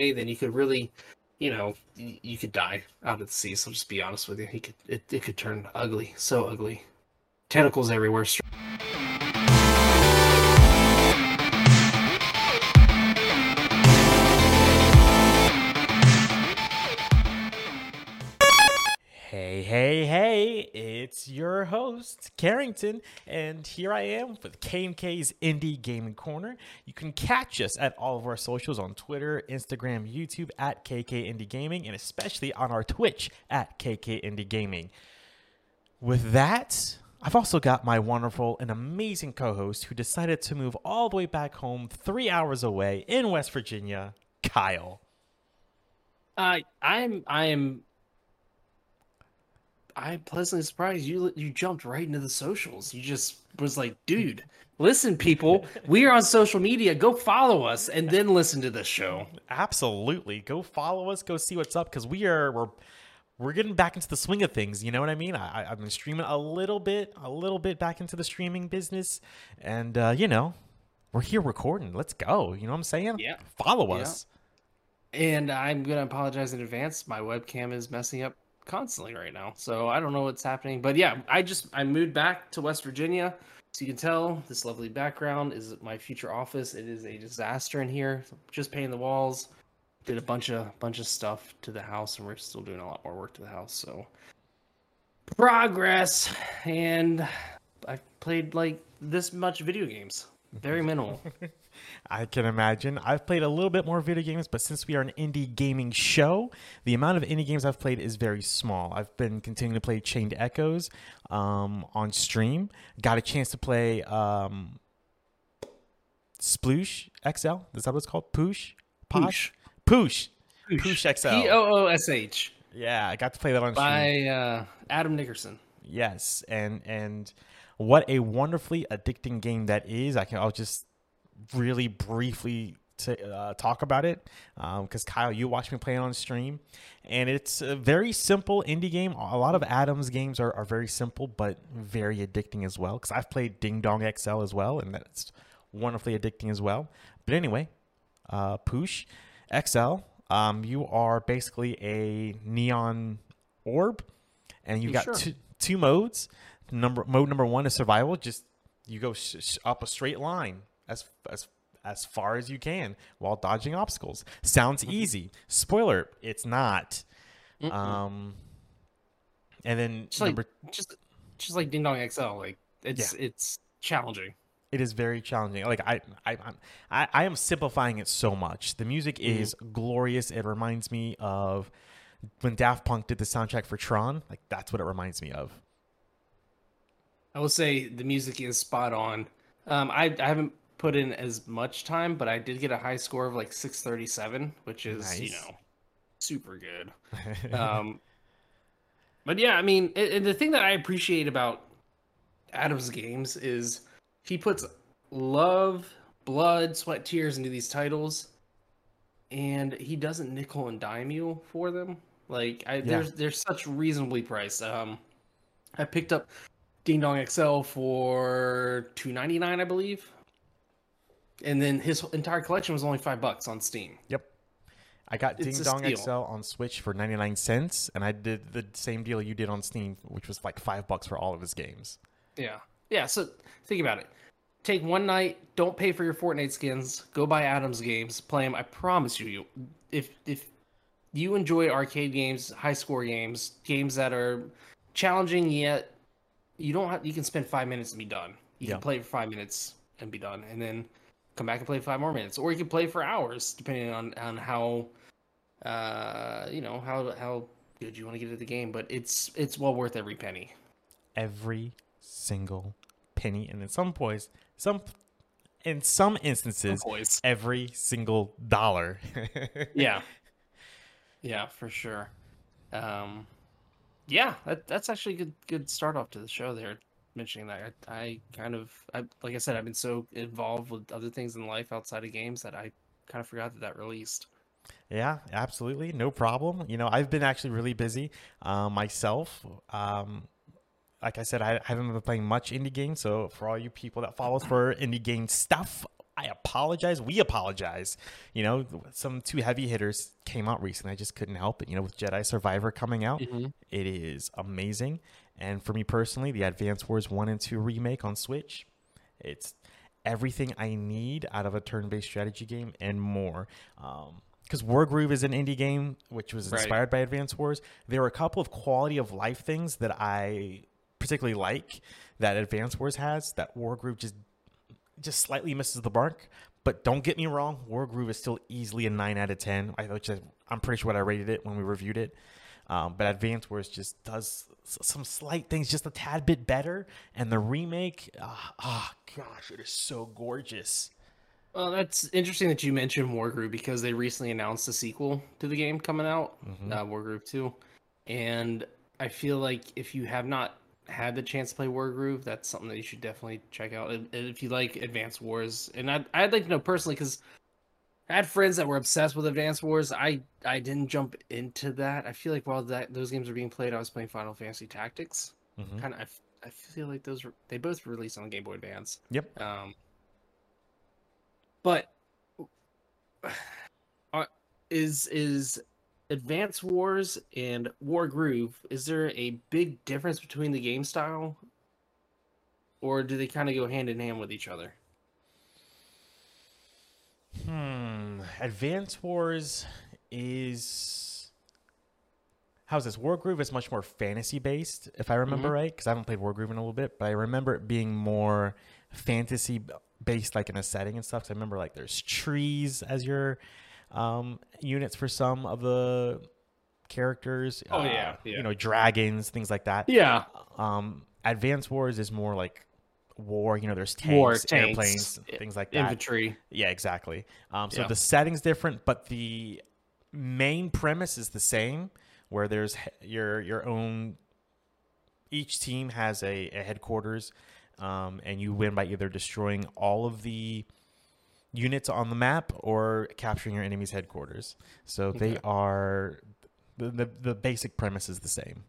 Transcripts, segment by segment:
then you could really, you know, you, could die out at the sea. So I'll just be honest with you, he could it, it could turn ugly, so ugly, tentacles everywhere. It's your host, Karrington, and here I am with KMK's Indie Gaming Corner. You can catch us at all of our socials on Twitter, Instagram, YouTube at KK Indie Gaming, and especially on our Twitch at KK Indie Gaming. With that, I've also got my wonderful and amazing co host who decided to move all the way back home three hours away in West Virginia, Kyle. Uh, I'm I'm I'm pleasantly surprised you you jumped right into the socials. You just was like, dude, listen, people, we are on social media. Go follow us and then listen to the show. Absolutely, go follow us. Go see what's up because we are we're we're getting back into the swing of things. You know what I mean? I, I've been streaming a little bit, a little bit back into the streaming business, and uh, you know, we're here recording. Let's go. You know what I'm saying? Yeah. Follow Yeah. us. And I'm gonna apologize in advance. My webcam is messing up constantly right now, so I don't know what's happening. But yeah, I just I moved back to West Virginia, so you can tell this lovely background is my future office. It is a disaster in here. Just painting the walls, did a bunch of bunch of stuff to the house, and we're still doing a lot more work to the house. So progress, and I've played like this much video games. Very minimal. I can imagine. I've played a little bit more video games, but since we are an indie gaming show, the amount of indie games I've played is very small. I've been continuing to play Chained Echoes um, on stream. Got a chance to play um, Sploosh XL. Is that what it's called? Poosh? Posh? Poosh. Poosh XL. P O O S H Yeah, I got to play that on stream. by uh, Adam Nickerson. Yes, and and what a wonderfully addicting game that is. I can I'll just really briefly to, uh, talk about it because Kyle, you watched me play it on stream, and it's a very simple indie game. A lot of Adam's games are, are very simple but very addicting as well. Because I've played Ding Dong XL as well, and that's wonderfully addicting as well. But anyway, uh, Poosh XL, um, you are basically a neon orb, and you got Sure. two two modes. Number mode number one is survival. Just you go sh- sh- up a straight line as as as far as you can while dodging obstacles. Sounds easy. Spoiler: it's not. Um, and then Just like just just like Ding Dong XL, like it's it's challenging. it is very challenging. Like I, I, I'm- I, I am simplifying it so much. The music is glorious. It reminds me of when Daft Punk did the soundtrack for Tron. Like that's what it reminds me of. I will say the music is spot on. Um, I I haven't put in as much time, but I did get a high score of like 637, which is you know super good. um, but yeah, I mean, and the thing that I appreciate about Adam's games is he puts love, blood, sweat, tears into these titles, and he doesn't nickel and dime you for them. Like, I, there's there's such reasonably priced. Um, I picked up Ding Dong XL for two ninety nine, I believe, and then his entire collection was only five bucks on Steam. Yep. I got Ding Dong steal. XL on Switch for 99 cents, and I did the same deal you did on Steam, which was like five bucks for all of his games. Yeah. Yeah. So think about it. Take one night. Don't pay for your Fortnite skins. Go buy Adam's games. Play them. I promise you, you if if you enjoy arcade games, high score games, games that are challenging yet you don't have you can spend five minutes and be done. You Yeah. can play for five minutes and be done, and then come back and play five more minutes, or you can play for hours, depending on on how uh you know how how good you want to get at the game. But it's it's well worth every penny. Every single penny, and in some points, some in some instances, Boys. every single dollar. yeah yeah for sure um yeah that, that's actually a good good start off to the show there mentioning that i, I kind of I, like i said i've been so involved with other things in life outside of games that i kind of forgot that that released Yeah, absolutely. No problem. You know, I've been actually really busy uh, myself. Um, like I said, I haven't been playing much indie games. So for all you people that follow us for indie game stuff, I apologize. We apologize. You know, some two heavy hitters came out recently. I just couldn't help it. You know, with Jedi Survivor coming out, Mm-hmm. it is amazing. And for me personally, the Advance Wars 1 and 2 remake on Switch, it's everything I need out of a turn based strategy game and more. Um, because Wargroove is an indie game, which was Right. inspired by Advance Wars. There are a couple of quality of life things that I particularly like that Advance Wars has that Wargroove just just slightly misses the mark. But don't get me wrong, Wargroove is still easily a nine out of ten. I which I'm pretty sure what I rated it when we reviewed it. Um, but Advance Wars just does some slight things just a tad bit better, and the remake, ah, ah, gosh, it is so gorgeous. Well, that's interesting that you mentioned War Wargroove because they recently announced a sequel to the game coming out, Mhm. uh, Wargroove 2. And I feel like if you have not had the chance to play War Wargroove, that's something that you should definitely check out. If you like Advanced Wars, and I'd, I'd like to know personally because I had friends that were obsessed with Advanced Wars. I I didn't jump into that. I feel like while that those games were being played, I was playing Final Fantasy Tactics. Mhm. Kind of, I feel like those were they both released on the Game Boy Advance. Yep. Um, but are, is is Advance Wars and Wargroove? Is there a big difference between the game style, or do they kind of go hand in hand with each other? Advance Wars is how's this? Wargroove is much more fantasy based, if I remember Mhm. right, because I haven't played Wargroove in a little bit, but I remember it being more fantasy based, like in a setting and stuff. I remember like there's trees as your um, units for some of the characters. Oh, uh, yeah, yeah. you know dragons, things like that. Yeah, Um, Advance Wars is more like war. You know, there's tanks, War, tanks, airplanes, i- things like that. infantry. Yeah, exactly. Um, so Yeah. the setting's different, but the main premise is the same. Where there's your your own. Each team has a, a headquarters, um, and you win by either destroying all of the units on the map or capturing your enemy's headquarters. So they are the, the the basic premise is the same.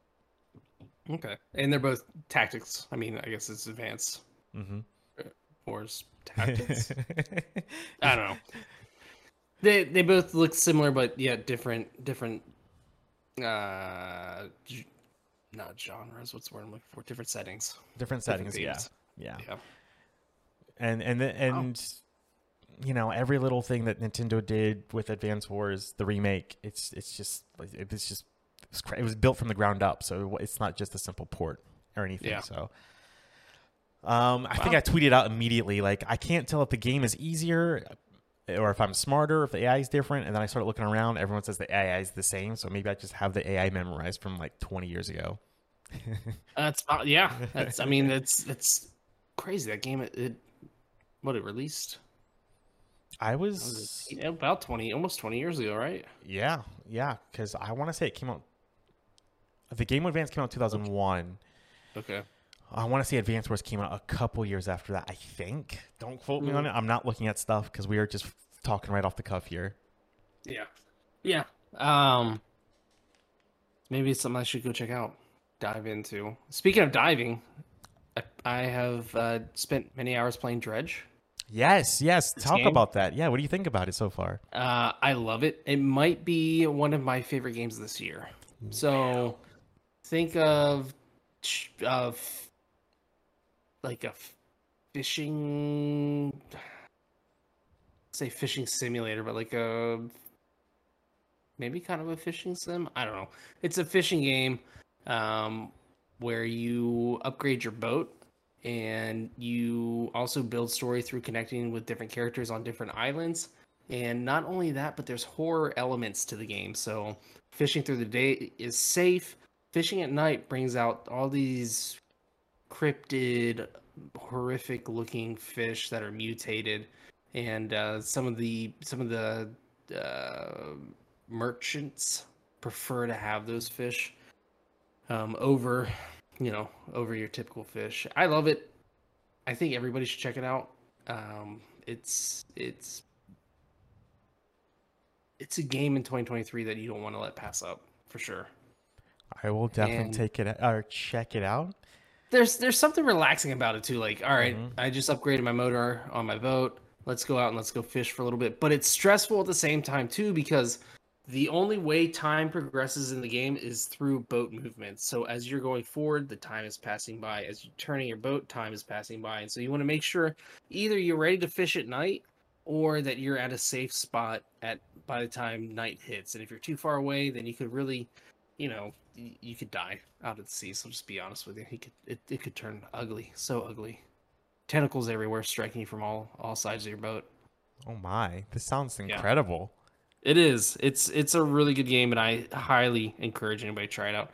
Okay, and they're both tactics. I mean, I guess it's Advance hmm Wars tactics. I don't know. They they both look similar, but yeah, different different. Uh, g- not genres. What's the word I'm looking for? Different settings. Different different settings, yeah, yeah. Yeah. and and the, and you know every little thing that Nintendo did with Advance Wars, the remake, it's it's just it's just it was built from the ground up, so it's not just a simple port or anything. Yeah. So, um, I think I tweeted out immediately like I can't tell if the game is easier or if I'm smarter, if the AI is different. And then I started looking around. Everyone says the AI is the same, so maybe I just have the AI memorized from like 20 years ago. That's uh, yeah. That's I mean that's it's crazy that game. It, it what it released I was was about twenty, almost twenty years ago, right? Yeah, yeah, because I want to say it came out. The Game Advance came out in 2001. Okay. I want to say Advance Wars came out a couple years after that. I think. Don't quote me on it. I'm not looking at stuff because we are just talking right off the cuff here. Yeah. Yeah. Um. Maybe it's something I should go check out, dive into. Speaking of diving, I, I have uh, spent many hours playing Dredge. Yes, yes. This Talk game? about that. Yeah, what do you think about it so far? Uh, I love it. It might be one of my favorite games this year. So, think of of like a fishing, say fishing simulator, but like a maybe kind of a fishing sim. I don't know. It's a fishing game um, where you upgrade your boat and you also build story through connecting with different characters on different islands. And not only that, but there's horror elements to the game. So fishing through the day is safe. Fishing at night brings out all these cryptid, horrific looking fish that are mutated. And uh, some of the some of the uh, merchants prefer to have those fish um, over, you know, over your typical fish. I love it. I think everybody should check it out. Um, it's it's it's a game in 2023 that you don't want to let pass up for sure. I will definitely And- take it or check it out. There's there's something relaxing about it too. Like, all right, Mhm. I just upgraded my motor on my boat. let's go out and let's go fish for a little bit. But it's stressful at the same time too because the only way time progresses in the game is through boat movements. So as you're going forward, the time is passing by. As you're turning your boat, time is passing by. And so you want to make sure either you're ready to fish at night or that you're at a safe spot at by the time night hits. And if you're too far away, then you could really, you know, you, could die out at sea. So just be honest with you, you could it, it could turn ugly, so ugly. Tentacles everywhere, striking you from all all sides of your boat. Oh my, this sounds incredible. It is. It's it's a really good game, and I highly encourage anybody to try it out.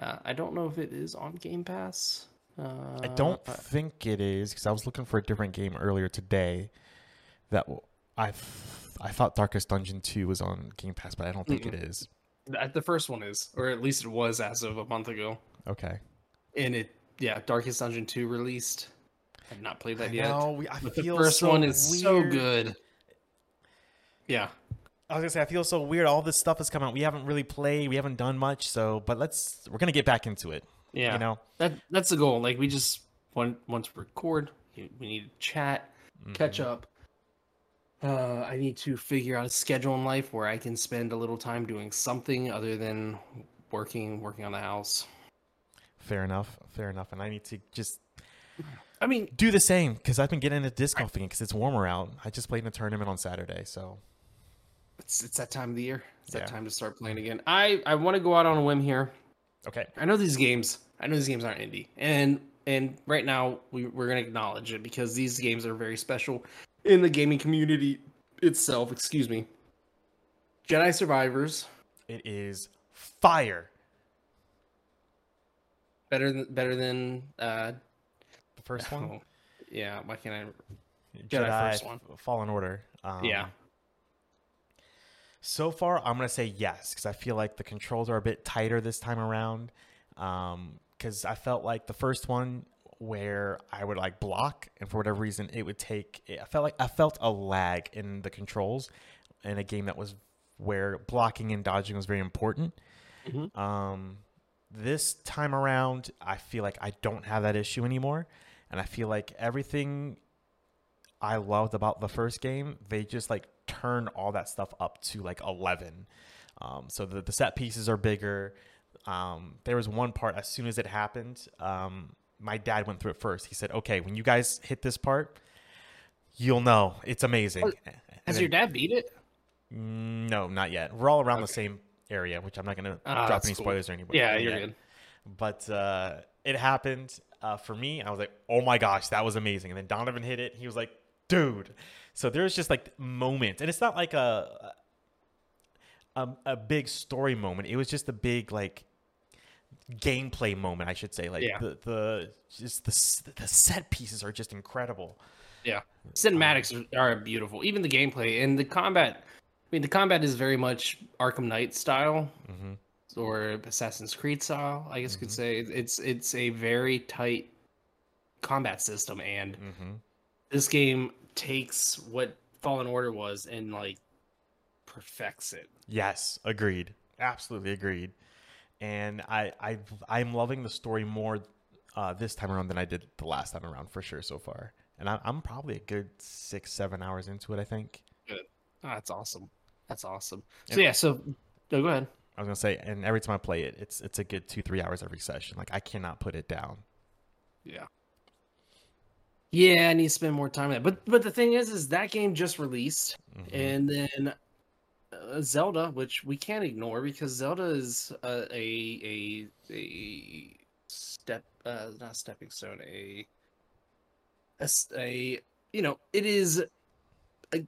Uh, I don't know if it is on Game Pass. Uh, I don't think it is because I was looking for a different game earlier today. That I I thought Darkest Dungeon two was on Game Pass, but I don't think Mm-mm. it is. The first one is, or at least it was as of a month ago. Okay. And it, yeah, Darkest Dungeon two released. I've not played that I yet. know, we- I But the first so one is so good. Yeah. I was gonna say I feel so weird. All this stuff has come out. We haven't really played. We haven't done much. So, but let's we're gonna get back into it. Yeah. You know. That that's the goal. Like we just want once we record, we need to chat, catch Mhm. up. Uh, I need to figure out a schedule in life where I can spend a little time doing something other than working working on the house. Fair enough. Fair enough. And I need to just I mean, do the same because I've been getting into disc golf again because it's warmer out. I just played in a tournament on Saturday, so it's it's that time of the year. It's Yeah. that time to start playing again. I I want to go out on a whim here. okay. I know these games. I know these games aren't indie, and and right now we we're gonna acknowledge it because these games are very special in the gaming community itself. Excuse me. Jedi Survivors It is fire. better than better than uh The first one, oh, yeah. Why can't I? Jedi, first one. Fallen Order. Um, Yeah. So far, I'm gonna say yes because I feel like the controls are a bit tighter this time around. Because I felt like the first one where I would like block, and for whatever reason, it would take. I felt like I felt a lag in the controls in a game that was where blocking and dodging was very important. Mhm. Um, this time around, I feel like I don't have that issue anymore, and I feel like everything I loved about the first game, they just like turn all that stuff up to like 11. Um, so the, the set pieces are bigger. Um, there was one part as soon as it happened, um, my dad went through it first. He said, "Okay, when you guys hit this part, you'll know it's amazing." Oh, Has then- your dad beat it? Mm, no, not yet. We're all around the same area, which I'm not going to Ah, drop any cool. spoilers or anything. Yeah, you're yet. good. But uh, it happened uh, for me. I was like, "Oh my gosh, that was amazing!" And then Donovan hit it. He was like, "Dude!" So there's just like moments, and it's not like a a, a big story moment. It was just a big like gameplay moment, I should say. Like Yeah. the the just the the set pieces are just incredible. Yeah, cinematics are, are beautiful. Even the gameplay and the combat. I mean, the combat is very much Arkham Knight style. hmm or Assassin's Creed style, I guess you could say. It's it's a very tight combat system, and hmm this game takes what Fallen Order was and like perfects it. Yes, agreed. Absolutely agreed. And I I I'm loving the story more uh, this time around than I did the last time around for sure so far. And I, I'm probably a good six seven hours into it. I think. Oh, that's awesome. That's awesome. So And- yeah, so no, go ahead. I was gonna say, and every time I play it, it's it's a good two three hours every session. Like I cannot put it down. Yeah. Yeah, I need to spend more time on that. But but the thing is, is that game just released, Mhm. and then uh, Zelda, which we can't ignore because Zelda is uh, a a a step, uh, not a stepping stone, a a you know, it is a,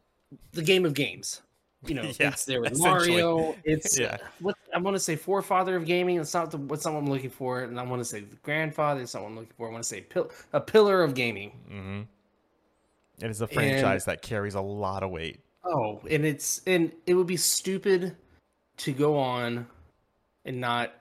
the game of games. You know, Yeah, it's there with. Mario. It's Yeah. what I want to say, forefather of gaming. It's not the what I'm looking for, and I want to say the grandfather. It's not what I'm looking for. I want to say pil- a pillar of gaming. Mm-hmm. It is a franchise that carries a lot of weight. Oh, and it's and it would be stupid to go on and not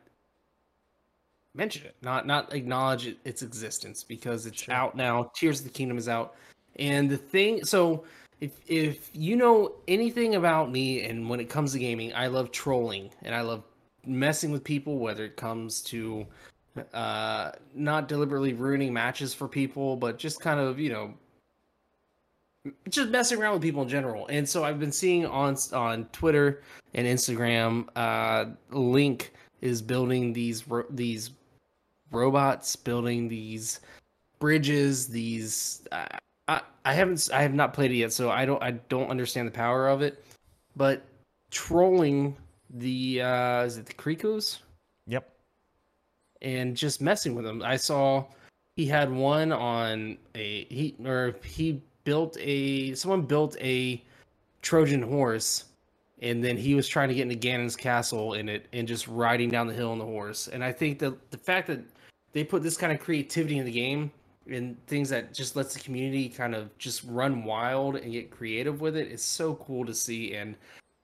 mention it, not not acknowledge it, its existence because it's Sure. out now. Tears of the Kingdom is out, and the thing. So if if you know anything about me, and when it comes to gaming, I love trolling and I love messing with people, whether it comes to uh not deliberately ruining matches for people, but just kind of you know just messing around with people in general. And so I've been seeing on on Twitter and Instagram, uh, Link is building these ro- these robots, building these bridges, these. Uh, I I haven't I have not played it yet, so I don't I don't understand the power of it, but trolling the uh is it the Koroks? Yep. And just messing with them. I saw he had one on a he or he built a someone built a Trojan horse and then he was trying to get into Ganon's castle in it and just riding down the hill on the horse. And I think that the fact that they put this kind of creativity in the game and things that just lets the community kind of just run wild and get creative with it is so cool to see and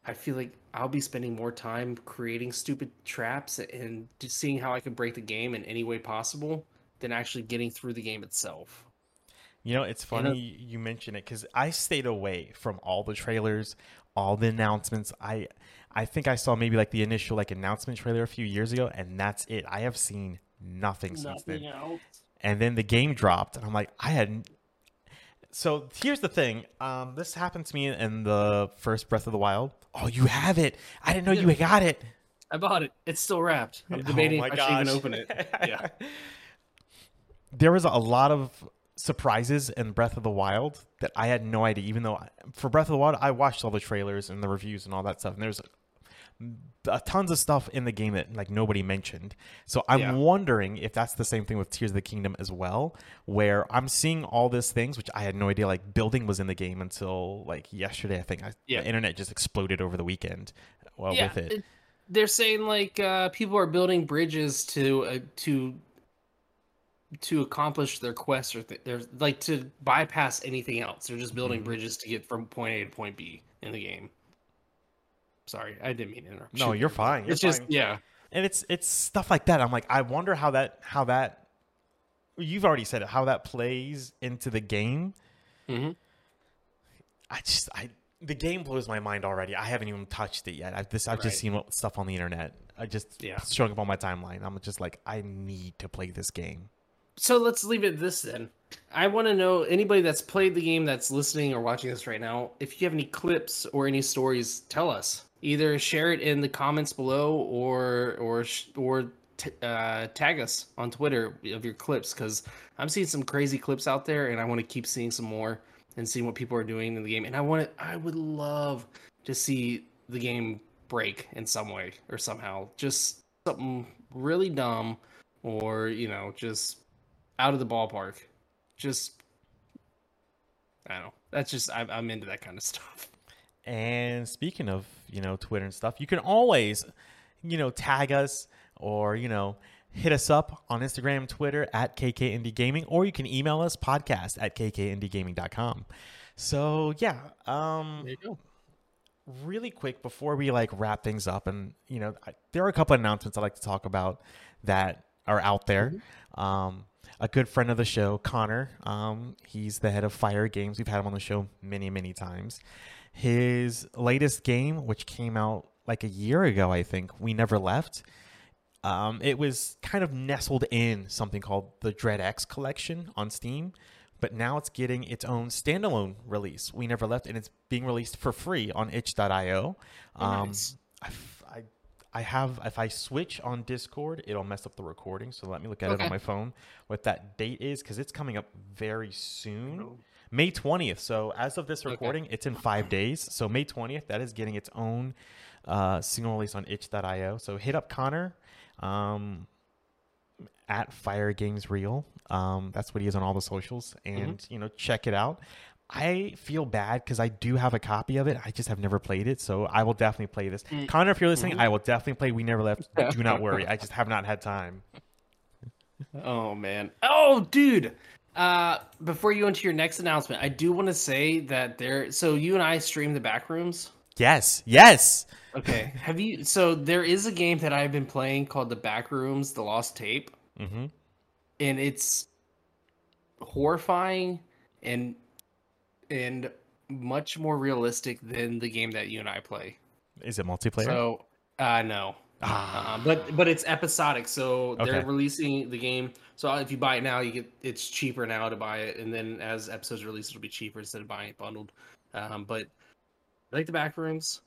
I feel like I'll be spending more time creating stupid traps and just seeing how I can break the game in any way possible than actually getting through the game itself. You know, it's funny you mention it because I stayed away from all the trailers, all the announcements. I I think I saw maybe like the initial like announcement trailer a few years ago, and that's it. I have seen nothing, nothing since then. Else. And then the game dropped, and I'm like, I hadn't. So here's the thing. Um, this happened to me in the first Breath of the Wild. Oh, you have it! I didn't know you got it. I bought it. It's still wrapped. I'm oh debating oh if I should even open it. Yeah. there was a lot of surprises in Breath of the Wild that I had no idea. Even though for Breath of the Wild, I watched all the trailers and the reviews and all that stuff, and there's a, tons of stuff in the game that like nobody mentioned. So I'm yeah. wondering if that's the same thing with Tears of the Kingdom as well, where I'm seeing all these things which I had no idea. Like building was in the game until like yesterday. I think I, yeah. the internet just exploded over the weekend. Well, yeah, with it. it they're saying like uh, people are building bridges to uh, to to accomplish their quest or th- they're like to bypass anything else. They're just building mm-hmm. bridges to get from point A to point B in the game. Sorry, I didn't mean to interrupt. No, you're fine. You're it's fine. just yeah, and it's it's stuff like that. I'm like, I wonder how that how that. You've already said it. How that plays into the game. Mm-hmm. I just I the game blows my mind already. I haven't even touched it yet. I've this I've right. just seen stuff on the internet. I just yeah showing up on my timeline. I'm just like I need to play this game so let's leave it this then. I want to know anybody that's played the game that's listening or watching this right now. If you have any clips or any stories, tell us. Either share it in the comments below or or or t- uh, tag us on Twitter of your clips because I'm seeing some crazy clips out there, and I want to keep seeing some more and seeing what people are doing in the game. And I want I would love to see the game break in some way or somehow, just something really dumb, or you know, just out of the ballpark. Just I don't know. That's just I'm, I'm into that kind of stuff. And speaking of you know Twitter and stuff, you can always you know tag us or you know hit us up on Instagram, Twitter at KK Indie Gaming, or you can email us podcast at kkindiegaming.com. So yeah, um, there you go. Really quick before we like wrap things up, and you know, I, there are a couple announcements I'd like to talk about that are out there. Mm-hmm. Um, a good friend of the show, Connor. Um, he's the head of Fire Games. We've had him on the show many, many times. His latest game, which came out like a year ago, I think, We Never Left. Um, it was kind of nestled in something called the Dread X collection on Steam, but now it's getting its own standalone release. We Never Left, and it's being released for free on itch.io. Um, nice. I I have if I switch on Discord, it'll mess up the recording. So let me look at okay. it on my phone. What that date is because it's coming up very soon, May twentieth. So as of this recording, okay. it's in five days. So May twentieth, that is getting its own uh, single release on itch.io. So hit up Connor um, at Fire Games Real. Um, that's what he is on all the socials, and mm-hmm. you know check it out. I feel bad because I do have a copy of it. I just have never played it, so I will definitely play this. Mm. Connor, if you're listening, mm-hmm. I will definitely play We Never Left. do not worry. I just have not had time. Oh man. Oh dude. Uh before you go into your next announcement, I do want to say that there so you and I stream the back rooms. Yes. Yes. Okay. have you so there is a game that I've been playing called The back rooms, The Lost Tape. Mm-hmm. And it's horrifying and and much more realistic than the game that you and I play. Is it multiplayer? So, uh, no. Ah. Uh, but but it's episodic, so they're releasing the game. So if you buy it now, you get it's cheaper now to buy it, and then as episodes release, it'll be cheaper instead of buying it bundled. Um, but I like the back rooms.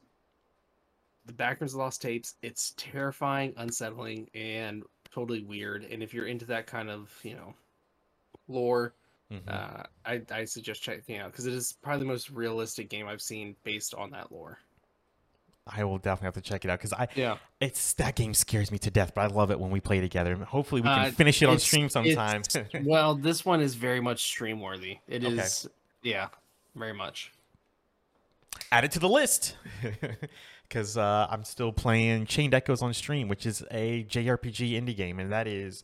The back rooms of lost tapes. It's terrifying, unsettling, and totally weird. And if you're into that kind of you know lore, Mhm. uh, I I suggest checking it out because it is probably the most realistic game I've seen based on that lore. I will definitely have to check it out because I Yeah. it's that game scares me to death, but I love it when we play together. Hopefully, we can Uh, finish it on stream sometime. well, this one is very much stream worthy. It Okay. is, yeah, very much. Add it to the list because uh, I'm still playing Chained Echoes on stream, which is a JRPG indie game, and that is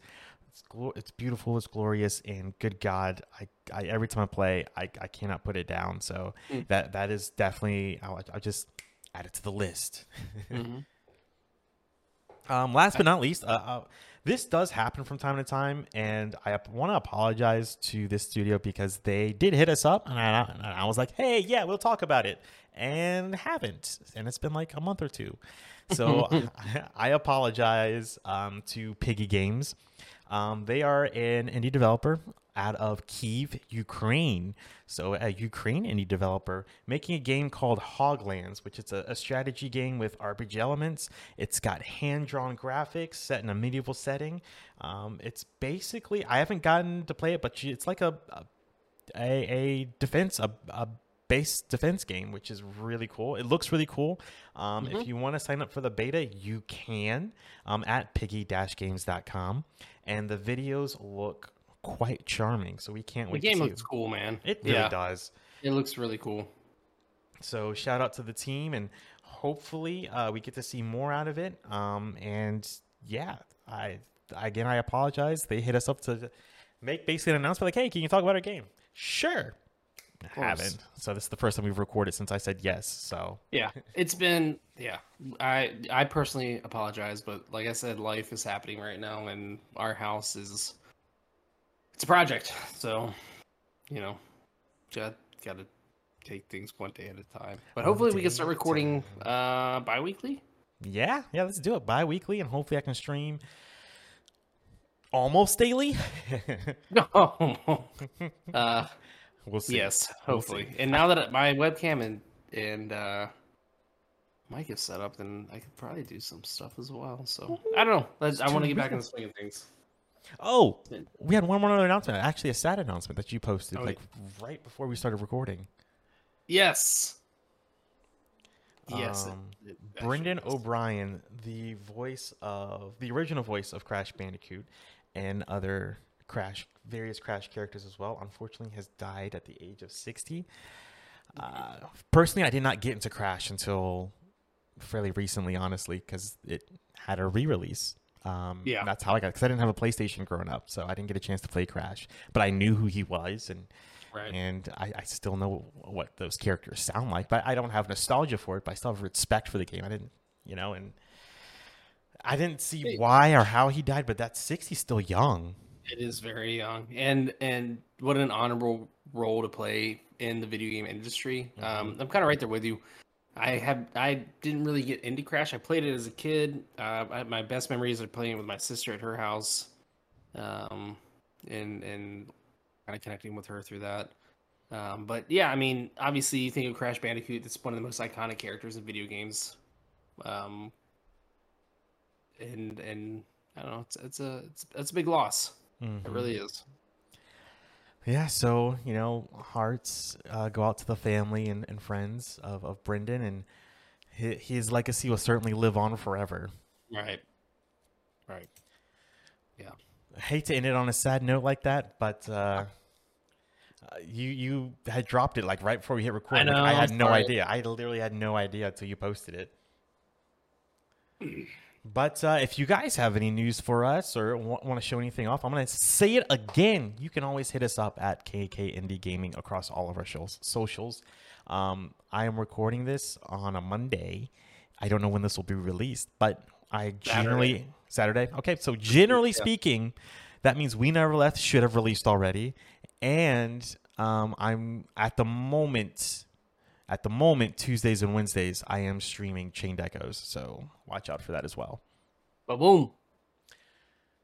it's, glo- it's beautiful, it's glorious, and good God, I, I every time I play, I, I cannot put it down. So Mm. that that is definitely I'll, I'll just add it to the list. Mhm. Um, last but not least, uh, uh, this does happen from time to time, and I want to apologize to this studio because they did hit us up, and I, and I was like, "Hey, yeah, we'll talk about it," and haven't, and it's been like a month or two. So I, I apologize um, to Piggy Games. Um, they are an indie developer out of Kiev, Ukraine. So a Ukraine indie developer making a game called Hoglands, which is a, a strategy game with RPG elements. It's got hand-drawn graphics set in a medieval setting. Um, it's basically I haven't gotten to play it, but it's like a a, a, a defense a, a base defense game, which is really cool. It looks really cool. Um, If you want to sign up for the beta, you can um, at piggy-games.com, and the videos look quite charming. So we can't The wait game to see. The game looks cool, man. It really yeah, does. it looks really cool. So shout out to the team, and hopefully uh, we get to see more out of it. Um, and yeah, I again I apologize. They hit us up to make basically an announcement like, "Hey, can you talk about our game?" Sure. Haven't. So this is the first time we've recorded since I said yes. So Yeah, it's been yeah. I I personally apologize, but like I said, life is happening right now, and our house is it's a project. So you know, got got to take things one day at a time. But One hopefully, we can start recording uh bi-weekly. yeah, yeah, let's do it bi-weekly, and hopefully I can stream almost daily. No. uh, we'll see. yes, We'll hopefully. see. and now that my webcam and and uh, mic is set up, then I could probably do some stuff as well. So I don't know. Let's, I want to get back in the swing of things. Oh, we had one more other announcement. Actually, a sad announcement that you posted Oh, like right before we started recording. Yes. Yes. Um, it actually Brendan. O'Brien, the voice of the original voice of Crash Bandicoot and other Crash, various Crash characters as well, unfortunately has died at the age of 60. Uh, personally, I did not get into Crash until fairly recently, honestly, because it had a re release. Um, Yeah. That's how I got because I didn't have a PlayStation growing up, so I didn't get a chance to play Crash. But I knew who he was, and Right. and I, I still know what those characters sound like, but I don't have nostalgia for it. But I still have respect for the game. I didn't, you know, and I didn't see why or how he died. But that's sixty still young. It is very young, and and what an honorable role to play in the video game industry. Um, I'm kind of right there with you. I have I didn't really get into Crash. I played it as a kid. Uh, I, my best memories are playing with my sister at her house, um, and and kind of connecting with her through that. Um, but yeah, I mean, obviously, you think of Crash Bandicoot. It's one of the most iconic characters in video games. Um, and and I don't know. It's it's a it's, it's a big loss. It Mhm. really is. Yeah. So you know, hearts uh, go out to the family and, and friends of of Brendan, and his, his legacy will certainly live on forever. Right. Right. Yeah. I hate to end it on a sad note like that, but uh, uh, you you had dropped it like right before we hit record. Like, know, I had I'm no idea. I literally had no idea until you posted it. But uh, if you guys have any news for us or want, want to show anything off, I'm going to say it again. You can always hit us up at KK Indie Gaming across all of our shows, socials. Um, I am recording this on a Monday. I don't know when this will be released, but I generally Saturday. Okay, so generally Yeah. speaking, that means We Never Left should have released already, and um, I'm at the moment, at the moment Tuesdays and Wednesdays I am streaming Chained Echoes, so watch out for that as well. Ba boom.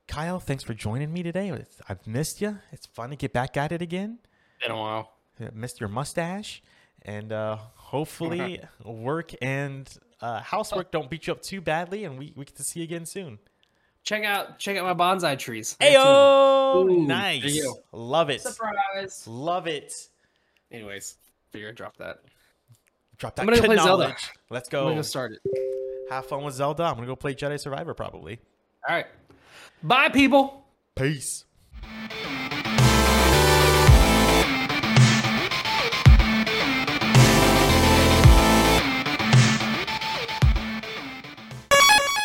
Kyle, thanks for joining me today. I've missed you. It's fun to get back at it again. Been a while. I missed your mustache, and uh, hopefully work and uh, housework don't beat you up too badly, and we, we get to see you again soon. Check out check out my bonsai trees. I got two of them. Ayo, nice, love it, Surprise. love it. Anyways, figure I drop that. Drop that I'm gonna go play Zelda. Let's go. I'm go. gonna start it. Have fun with Zelda. I'm gonna go play Jedi Survivor probably. All right. Bye, people. Peace.